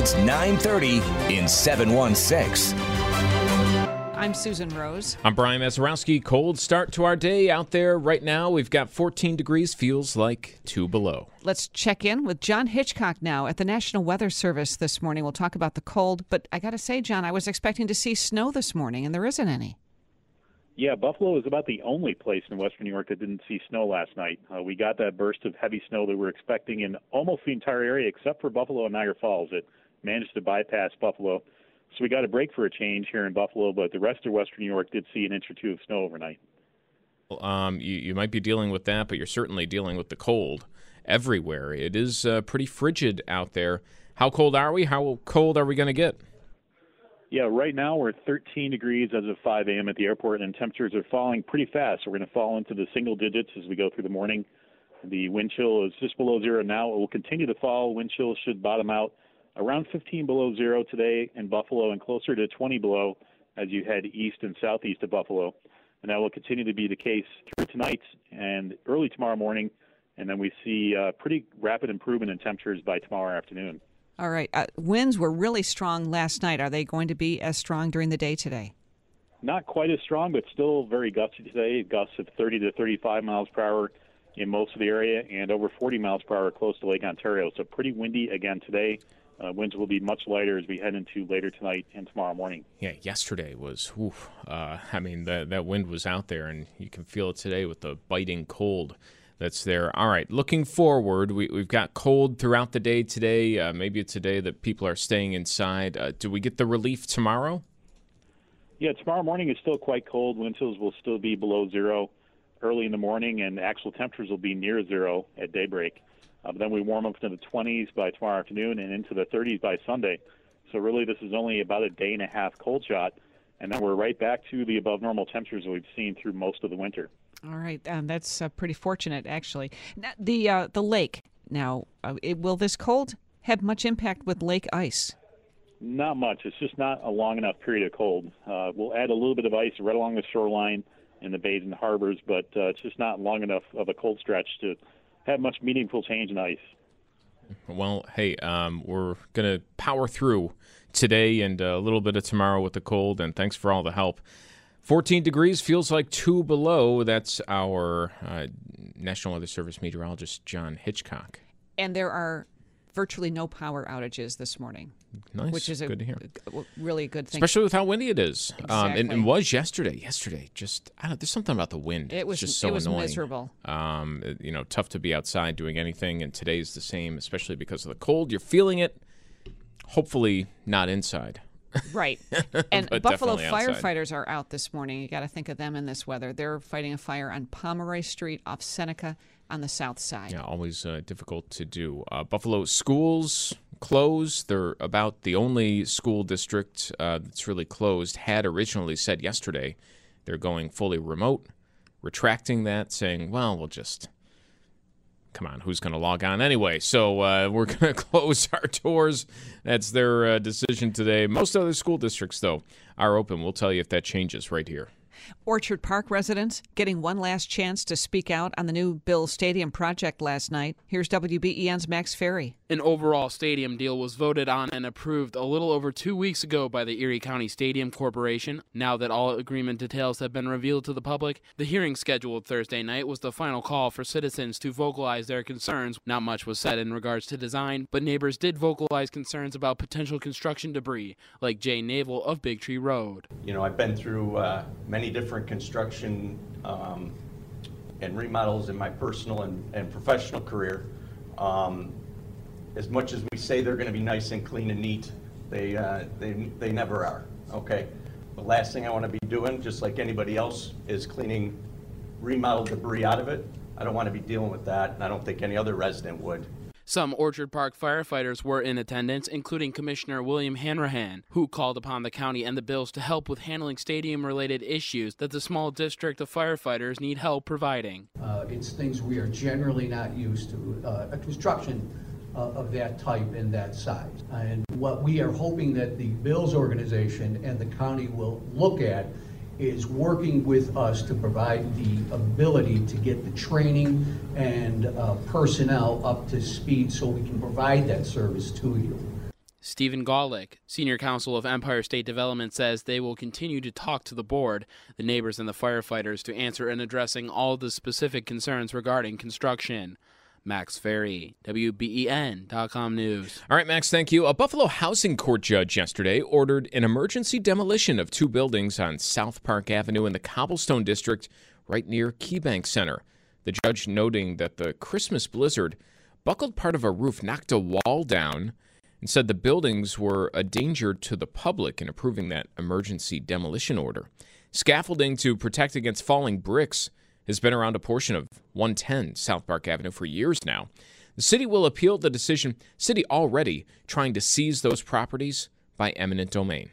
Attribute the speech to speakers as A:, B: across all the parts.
A: It's 9:30 in 716.
B: I'm Susan Rose.
C: I'm Brian Mazurowski. Cold start to our day out there right now. We've got 14 degrees, feels like two below.
B: Let's check in with John Hitchcock now at the National Weather Service this morning. We'll talk about the cold, but I got to say, John, I was expecting to see snow this morning, and there isn't any.
D: Yeah, Buffalo is about the only place in Western New York that didn't see snow last night. Uh, we got that burst of heavy snow that we were expecting in almost the entire area except for Buffalo and Niagara Falls. It managed to bypass Buffalo. So we got a break for a change here in Buffalo, but the rest of Western New York did see an inch or two of snow overnight.
C: Um, you, you might be dealing with that, but you're certainly dealing with the cold everywhere. It is uh, pretty frigid out there. How cold are we? How cold are we going to get?
D: Yeah, right now we're 13 degrees as of 5 a.m. at the airport, and temperatures are falling pretty fast. We're going to fall into the single digits as we go through the morning. The wind chill is just below zero now. It will continue to fall. Wind chill should bottom out around 15 below zero today in Buffalo and closer to 20 below as you head east and southeast of Buffalo. And that will continue to be the case through tonight and early tomorrow morning. And then we see uh, pretty rapid improvement in temperatures by tomorrow afternoon.
B: All right. Uh, winds were really strong last night. Are they going to be as strong during the day today?
D: Not quite as strong, but still very gusty today. Gusts of 30 to 35 miles per hour in most of the area and over 40 miles per hour close to Lake Ontario. So pretty windy again today. Uh, winds will be much lighter as we head into later tonight and tomorrow morning.
C: Yeah, yesterday was, oof, uh, I mean, that, that wind was out there, and you can feel it today with the biting cold that's there. All right, looking forward, we, we've got cold throughout the day today. Uh, maybe it's a day that people are staying inside. Uh, do we get the relief tomorrow?
D: Yeah, tomorrow morning is still quite cold. Wind chills will still be below zero early in the morning, and actual temperatures will be near zero at daybreak. Uh, then we warm up to the 20s by tomorrow afternoon and into the 30s by Sunday. So really, this is only about a day and a half cold shot, and then we're right back to the above normal temperatures that we've seen through most of the winter.
B: All right. Um, that's uh, pretty fortunate, actually. Now, the uh, the lake. Now, uh, it, will this cold have much impact with lake ice?
D: Not much. It's just not a long enough period of cold. Uh, we'll add a little bit of ice right along the shoreline in the bays and harbors, but uh, it's just not long enough of a cold stretch to have much meaningful change in ice.
C: Well, hey, um, we're going to power through today and a little bit of tomorrow with the cold, and thanks for all the help. 14 degrees feels like two below. That's our uh, National Weather Service meteorologist, John Hitchcock.
B: And there are virtually no power outages this morning.
C: Nice.
B: Which is a,
C: good to hear.
B: a really good thing.
C: Especially with how windy it is. Um, and,
B: Exactly.
C: and was yesterday. Yesterday, just, I don't know, there's something about the wind.
B: It was-
C: It's just so
B: it was
C: annoying.
B: miserable.
C: Um, you know, tough to be outside doing anything, and today's the same, especially because of the cold. You're feeling it. Hopefully, not inside.
B: Right. And Buffalo firefighters are out this morning. You got to think of them in this weather. They're fighting a fire on Pomeroy Street off Seneca on the south side.
C: Yeah, always uh, difficult to do. Uh, Buffalo schools closed. They're about the only school district uh, that's really closed. Had originally said yesterday they're going fully remote, retracting that, saying, well, we'll just. Come on, who's going to log on anyway? So uh, we're going to close our doors. That's their uh, decision today. Most other school districts, though, are open. We'll tell you if that changes right here.
B: Orchard Park residents getting one last chance to speak out on the new Bill Stadium project last night. Here's WBEN's Max Ferry.
E: An overall stadium deal was voted on and approved a little over two weeks ago by the Erie County Stadium Corporation. Now that all agreement details have been revealed to the public, the hearing scheduled Thursday night was the final call for citizens to vocalize their concerns. Not much was said in regards to design, but neighbors did vocalize concerns about potential construction debris, like Jay Naval of Big Tree Road.
F: You know, I've been through uh, many different construction um, and remodels in my personal and, and professional career. Um, as much as we say they're going to be nice and clean and neat, they, uh, they, they never are, okay? The last thing I want to be doing, just like anybody else, is cleaning remodel debris out of it. I don't want to be dealing with that, and I don't think any other resident would.
E: Some Orchard Park firefighters were in attendance, including Commissioner William Hanrahan, who called upon the county and the Bills to help with handling stadium related issues that the small district of firefighters need help providing.
G: Uh, it's things we are generally not used to. Uh, a construction uh, of that type and that size. And what we are hoping that the Bills organization and the county will look at is working with us to provide the ability to get the training and uh, personnel up to speed so we can provide that service to you.
E: Stephen Golick, Senior Counsel of Empire State Development, says they will continue to talk to the board, the neighbors, and the firefighters to answer and addressing all the specific concerns regarding construction. Max Ferry, WBEN.com News.
C: All right, Max, thank you. A Buffalo housing court judge yesterday ordered an emergency demolition of two buildings on South Park Avenue in the Cobblestone District, right near KeyBank Center. The judge noting that the Christmas blizzard buckled part of a roof, knocked a wall down, and said the buildings were a danger to the public in approving that emergency demolition order. Scaffolding to protect against falling bricks has been around a portion of 110 South Park Avenue for years now. The city will appeal the decision. City already trying to seize those properties by eminent domain.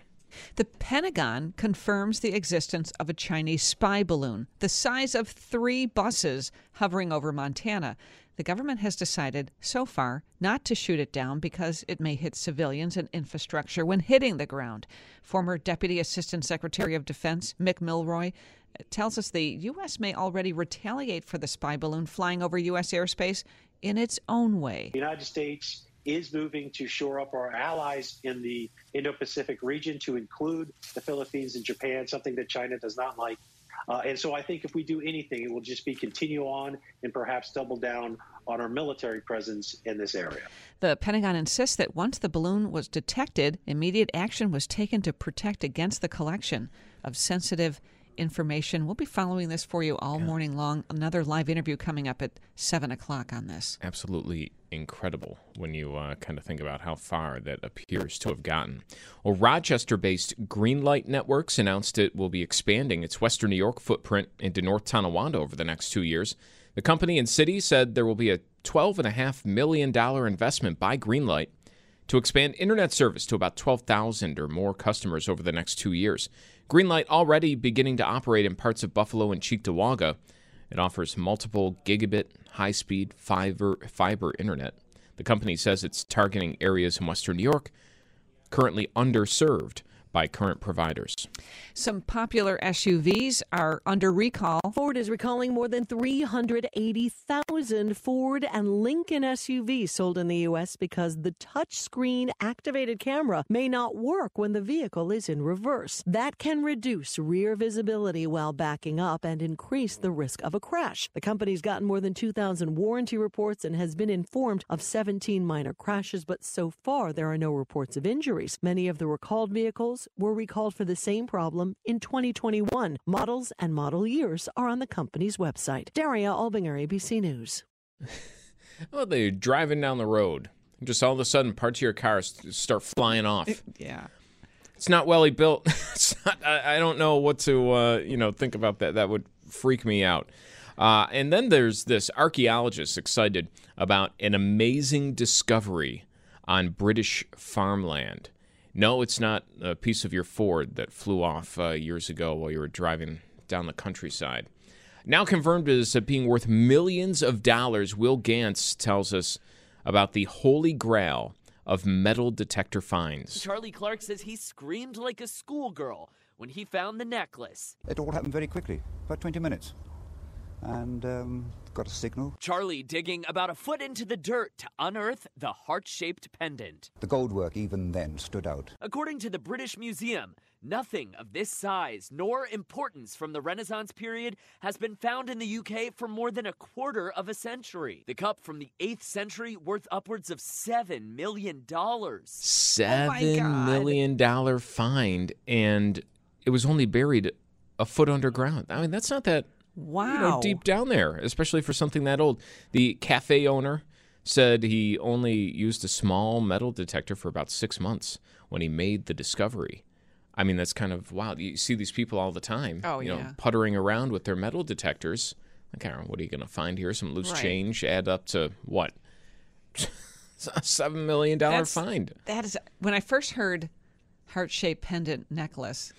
B: The Pentagon confirms the existence of a Chinese spy balloon the size of three buses hovering over Montana. The government has decided so far not to shoot it down because it may hit civilians and infrastructure when hitting the ground. Former Deputy Assistant Secretary of Defense Mick Mulroy tells us the U.S. may already retaliate for the spy balloon flying over U.S. airspace in its own way.
H: The United States is moving to shore up our allies in the Indo Pacific region to include the Philippines and Japan, something that China does not like. Uh, and so I think if we do anything, it will just be continue on and perhaps double down on our military presence in this area.
B: The Pentagon insists that once the balloon was detected, immediate action was taken to protect against the collection of sensitive information. We'll be following this for you all yeah. morning long. Another live interview coming up at 7 o'clock on this.
C: Absolutely incredible when you uh, kind of think about how far that appears to have gotten. Well, Rochester based Greenlight Networks announced it will be expanding its Western New York footprint into North Tonawanda over the next two years. The company and city said there will be a $12.5 million investment by Greenlight to expand internet service to about 12,000 or more customers over the next two years. Greenlight already beginning to operate in parts of Buffalo and Cheektowaga. It offers multiple gigabit high speed fiber, fiber internet. The company says it's targeting areas in Western New York currently underserved by current providers.
B: Some popular SUVs are under recall.
I: Ford is recalling more than 380,000 Ford and Lincoln SUVs sold in the U.S. because the touchscreen activated camera may not work when the vehicle is in reverse. That can reduce rear visibility while backing up and increase the risk of a crash. The company's gotten more than 2,000 warranty reports and has been informed of 17 minor crashes, but so far there are no reports of injuries. Many of the recalled vehicles were recalled for the same problem in 2021. Models and model years are on the company's website. Daria Albinger, ABC News.
C: well, they're driving down the road. Just all of a sudden, parts of your car start flying off.
B: yeah.
C: It's not welly built. not, I, I, don't know what to uh, you know think about that. That would freak me out. Uh, and then there's this archaeologist excited about an amazing discovery on British farmland. No, it's not a piece of your Ford that flew off uh, years ago while you were driving down the countryside. Now confirmed as being worth millions of dollars, Will Ganss tells us about the holy grail of metal detector finds.
J: Charlie Clark says he screamed like a schoolgirl when he found the necklace.
K: It all happened very quickly, about 20 minutes. And um, got a signal.
J: Charlie digging about a foot into the dirt to unearth the heart shaped pendant.
K: The gold work even then stood out.
J: According to the British Museum, nothing of this size nor importance from the Renaissance period has been found in the UK for more than a quarter of a century. The cup from the 8th century worth upwards of $7 million.
C: Seven million dollar find, and it was only buried a foot underground. I mean, that's not that
B: wow
C: you know, deep down there, especially for something that old. The cafe owner said he only used a small metal detector for about six months when he made the discovery. I mean, that's kind of wild. You see these people all the time,
B: Oh,
C: you know,
B: yeah.
C: puttering around with their metal detectors. Like, know, what are you going to find here? Some loose
B: Right.
C: change add up to what? a seven million dollar find.
B: That is when I first heard heart shaped pendant necklace.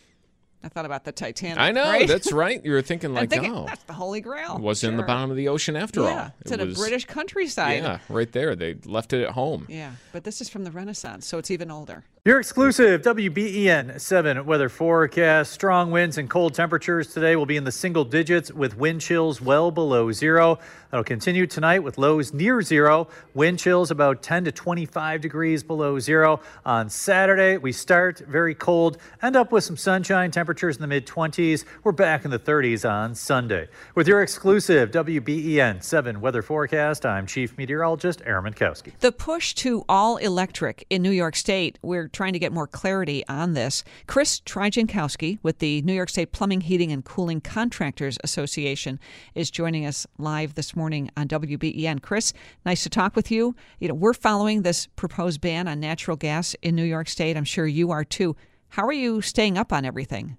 B: I thought about the Titanic.
C: I know
B: right?
C: that's right. You were thinking like,
B: thinking,
C: oh,
B: that's the Holy Grail.
C: it was in the bottom of the ocean after
B: yeah,
C: all.
B: it's
C: It
B: in
C: was-
B: a British countryside.
C: Yeah, right there. They left it at home.
B: Yeah, but this is from the Renaissance, so it's even older.
L: Your exclusive WBEN 7 weather forecast. Strong winds and cold temperatures today will be in the single digits with wind chills well below zero. That'll continue tonight with lows near zero. Wind chills about 10 to 25 degrees below zero. On Saturday, we start very cold, end up with some sunshine, temperatures in the mid 20s. We're back in the 30s on Sunday. With your exclusive WBEN 7 weather forecast, I'm Chief Meteorologist Aaron Mentkowski.
B: The push to all electric in New York State, we're trying to get more clarity on this. Chris Tryjankowski with the New York State Plumbing, Heating, and Cooling Contractors Association is joining us live this morning on WBEN. Chris, nice to talk with you. You know, we're following this proposed ban on natural gas in New York State. I'm sure you are too. How are you staying up on everything?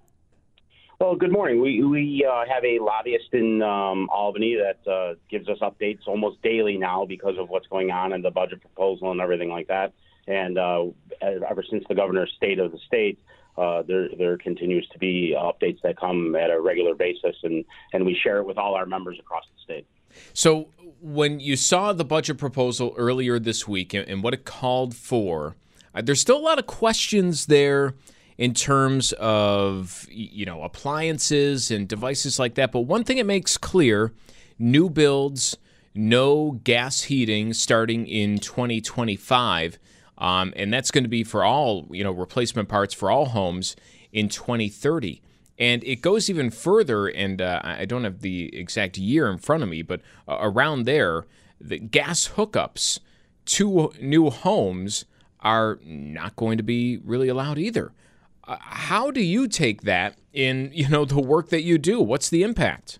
M: Well, good morning. We we uh, have a lobbyist in um, Albany that uh, gives us updates almost daily now because of what's going on and the budget proposal and everything like that. And uh, ever since the governor's state of the state, uh, there there continues to be updates that come at a regular basis, and and we share it with all our members across the state.
C: So, when you saw the budget proposal earlier this week and, and what it called for, uh, there's still a lot of questions there in terms of you know appliances and devices like that. But one thing it makes clear: new builds, no gas heating starting in 2025, um, and that's going to be for all you know replacement parts for all homes in 2030. And it goes even further, and uh, I don't have the exact year in front of me, but uh, around there, the gas hookups to new homes are not going to be really allowed either. Uh, how do you take that in you know the work that you do? What's the impact?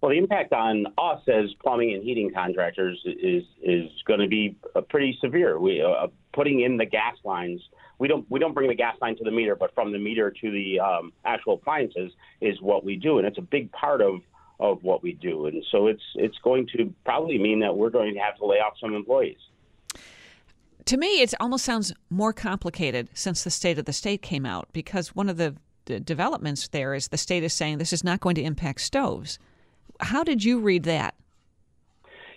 M: Well, the impact on us as plumbing and heating contractors is is going to be uh, pretty severe. We uh, putting in the gas lines. We don't we don't bring the gas line to the meter, but from the meter to the um, actual appliances is what we do, and it's a big part of of what we do. And so it's it's going to probably mean that we're going to have to lay off some employees.
B: To me, it almost sounds more complicated since the state of the state came out because one of the d- developments there is the state is saying this is not going to impact stoves. How did you read that?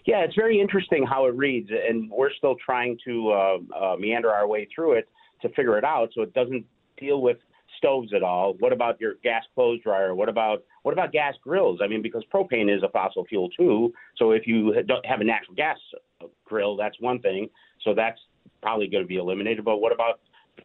M: Yeah, it's very interesting how it reads, and we're still trying to uh, uh, meander our way through it to figure it out. So it doesn't deal with stoves at all. What about your gas clothes dryer? What about what about gas grills? I mean, because propane is a fossil fuel too. So if you don't have a natural gas grill, that's one thing. So that's probably going to be eliminated. But what about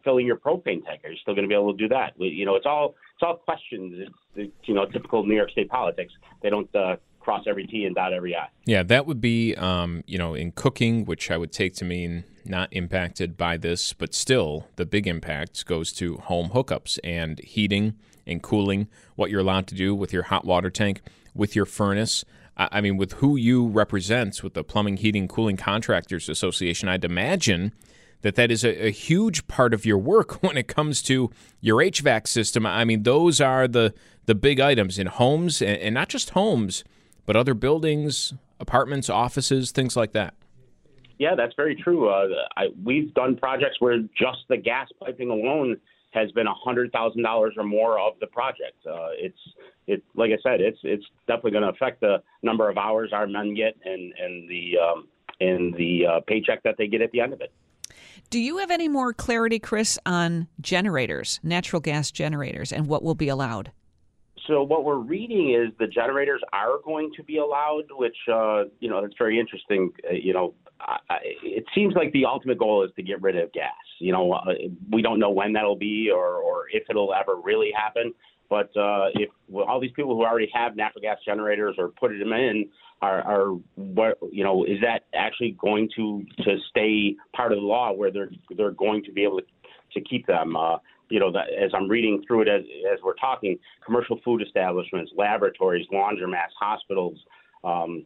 M: filling your propane tank? Are you still going to be able to do that? You know, it's all it's all questions. It's, it's, you know, typical New York State politics. They don't uh, cross every T and dot every I.
C: Yeah, that would be, um, you know, in cooking, which I would take to mean not impacted by this, but still the big impact goes to home hookups and heating and cooling, what you're allowed to do with your hot water tank, with your furnace. I mean, with who you represent with the Plumbing, Heating, Cooling Contractors Association, I'd imagine that that is a, a huge part of your work when it comes to your HVAC system. I mean, those are the the big items in homes, and, and not just homes, but other buildings, apartments, offices, things like that.
M: Yeah, that's very true. Uh, I, we've done projects where just the gas piping alone has been a hundred thousand dollars or more of the project. Uh, it's it like I said, it's it's definitely going to affect the number of hours our men get and and the um, and the uh, paycheck that they get at the end of it.
B: Do you have any more clarity, Chris, on generators, natural gas generators, and what will be allowed?
M: So what we're reading is the generators are going to be allowed, which uh, you know that's very interesting. Uh, you know, I, it seems like the ultimate goal is to get rid of gas. You know, uh, we don't know when that'll be or or if it'll ever really happen. But uh, if well, all these people who already have natural gas generators or put them in are, are what you know is that actually going to to stay part of the law where they're they're going to be able to to keep them uh, you know as I'm reading through it as as we're talking commercial food establishments laboratories laundromats hospitals um,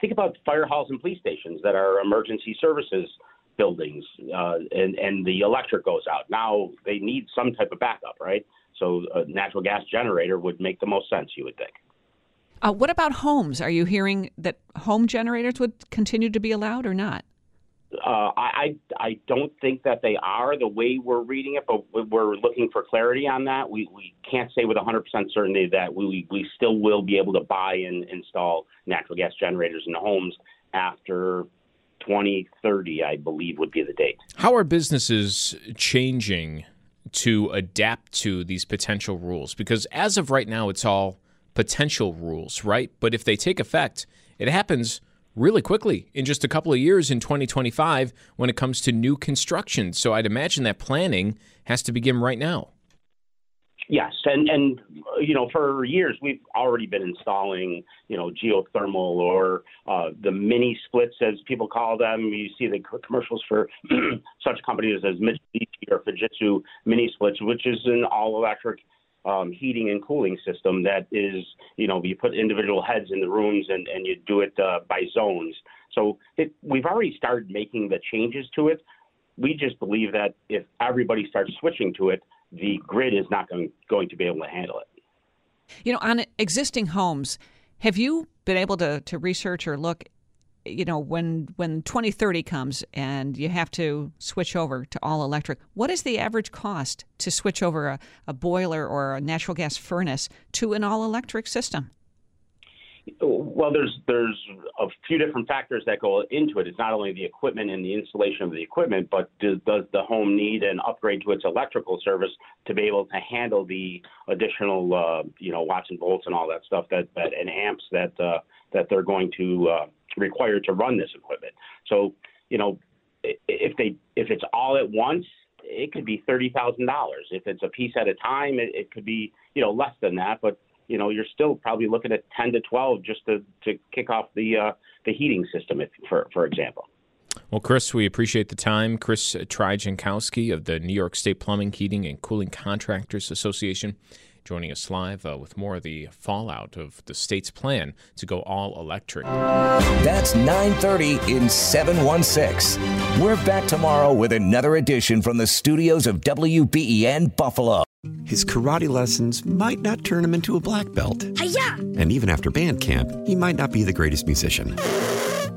M: think about fire halls and police stations that are emergency services buildings uh, and and the electric goes out now they need some type of backup right so a natural gas generator would make the most sense you would think
B: uh, what about homes? Are you hearing that home generators would continue to be allowed or not?
M: Uh, I I don't think that they are the way we're reading it, but we're looking for clarity on that. We we can't say with 100% certainty that we we still will be able to buy and install natural gas generators in homes after 2030, I believe would be the date.
C: How are businesses changing to adapt to these potential rules? Because as of right now, it's all potential rules, right? But if they take effect, it happens really quickly in just a couple of years in 2025 when it comes to new construction. So I'd imagine that planning has to begin right now.
M: Yes, and and you know for years we've already been installing you know geothermal or uh, the mini splits as people call them. You see the commercials for such companies as Mitsubishi or Fujitsu mini splits, which is an all electric um, heating and cooling system that is, you know, you put individual heads in the rooms and, and you do it uh, by zones. So it, we've already started making the changes to it. We just believe that if everybody starts switching to it, the grid is not going, going to be able to handle it.
B: You know, on existing homes, have you been able to, to research or look you know when when 2030 comes and you have to switch over to all electric what is the average cost to switch over a, a boiler or a natural gas furnace to an all electric system?
M: Well there's there's a few different factors that go into it. It's not only the equipment and the installation of the equipment but does, does the home need an upgrade to its electrical service to be able to handle the additional uh, you know watts and volts and all that stuff that, that and amps that uh, that they're going to uh, required to run this equipment. So, you know, if they if it's all at once, it could be thirty thousand dollars. If it's a piece at a time, it, it could be you know less than that. But you know, you're still probably looking at ten to twelve just to to kick off the uh, the heating system, if, for for example.
C: Well, Chris, we appreciate the time. Chris Tryjankowski of the New York State Plumbing, Heating, and Cooling Contractors Association joining us live uh, with more of the fallout of the state's plan to go all electric.
A: That's 9:30 in 716. We're back tomorrow with another edition from the studios of WBEN Buffalo.
N: His karate lessons might not turn him into a black belt.
O: Hi-ya!
N: And even after band camp, he might not be the greatest musician.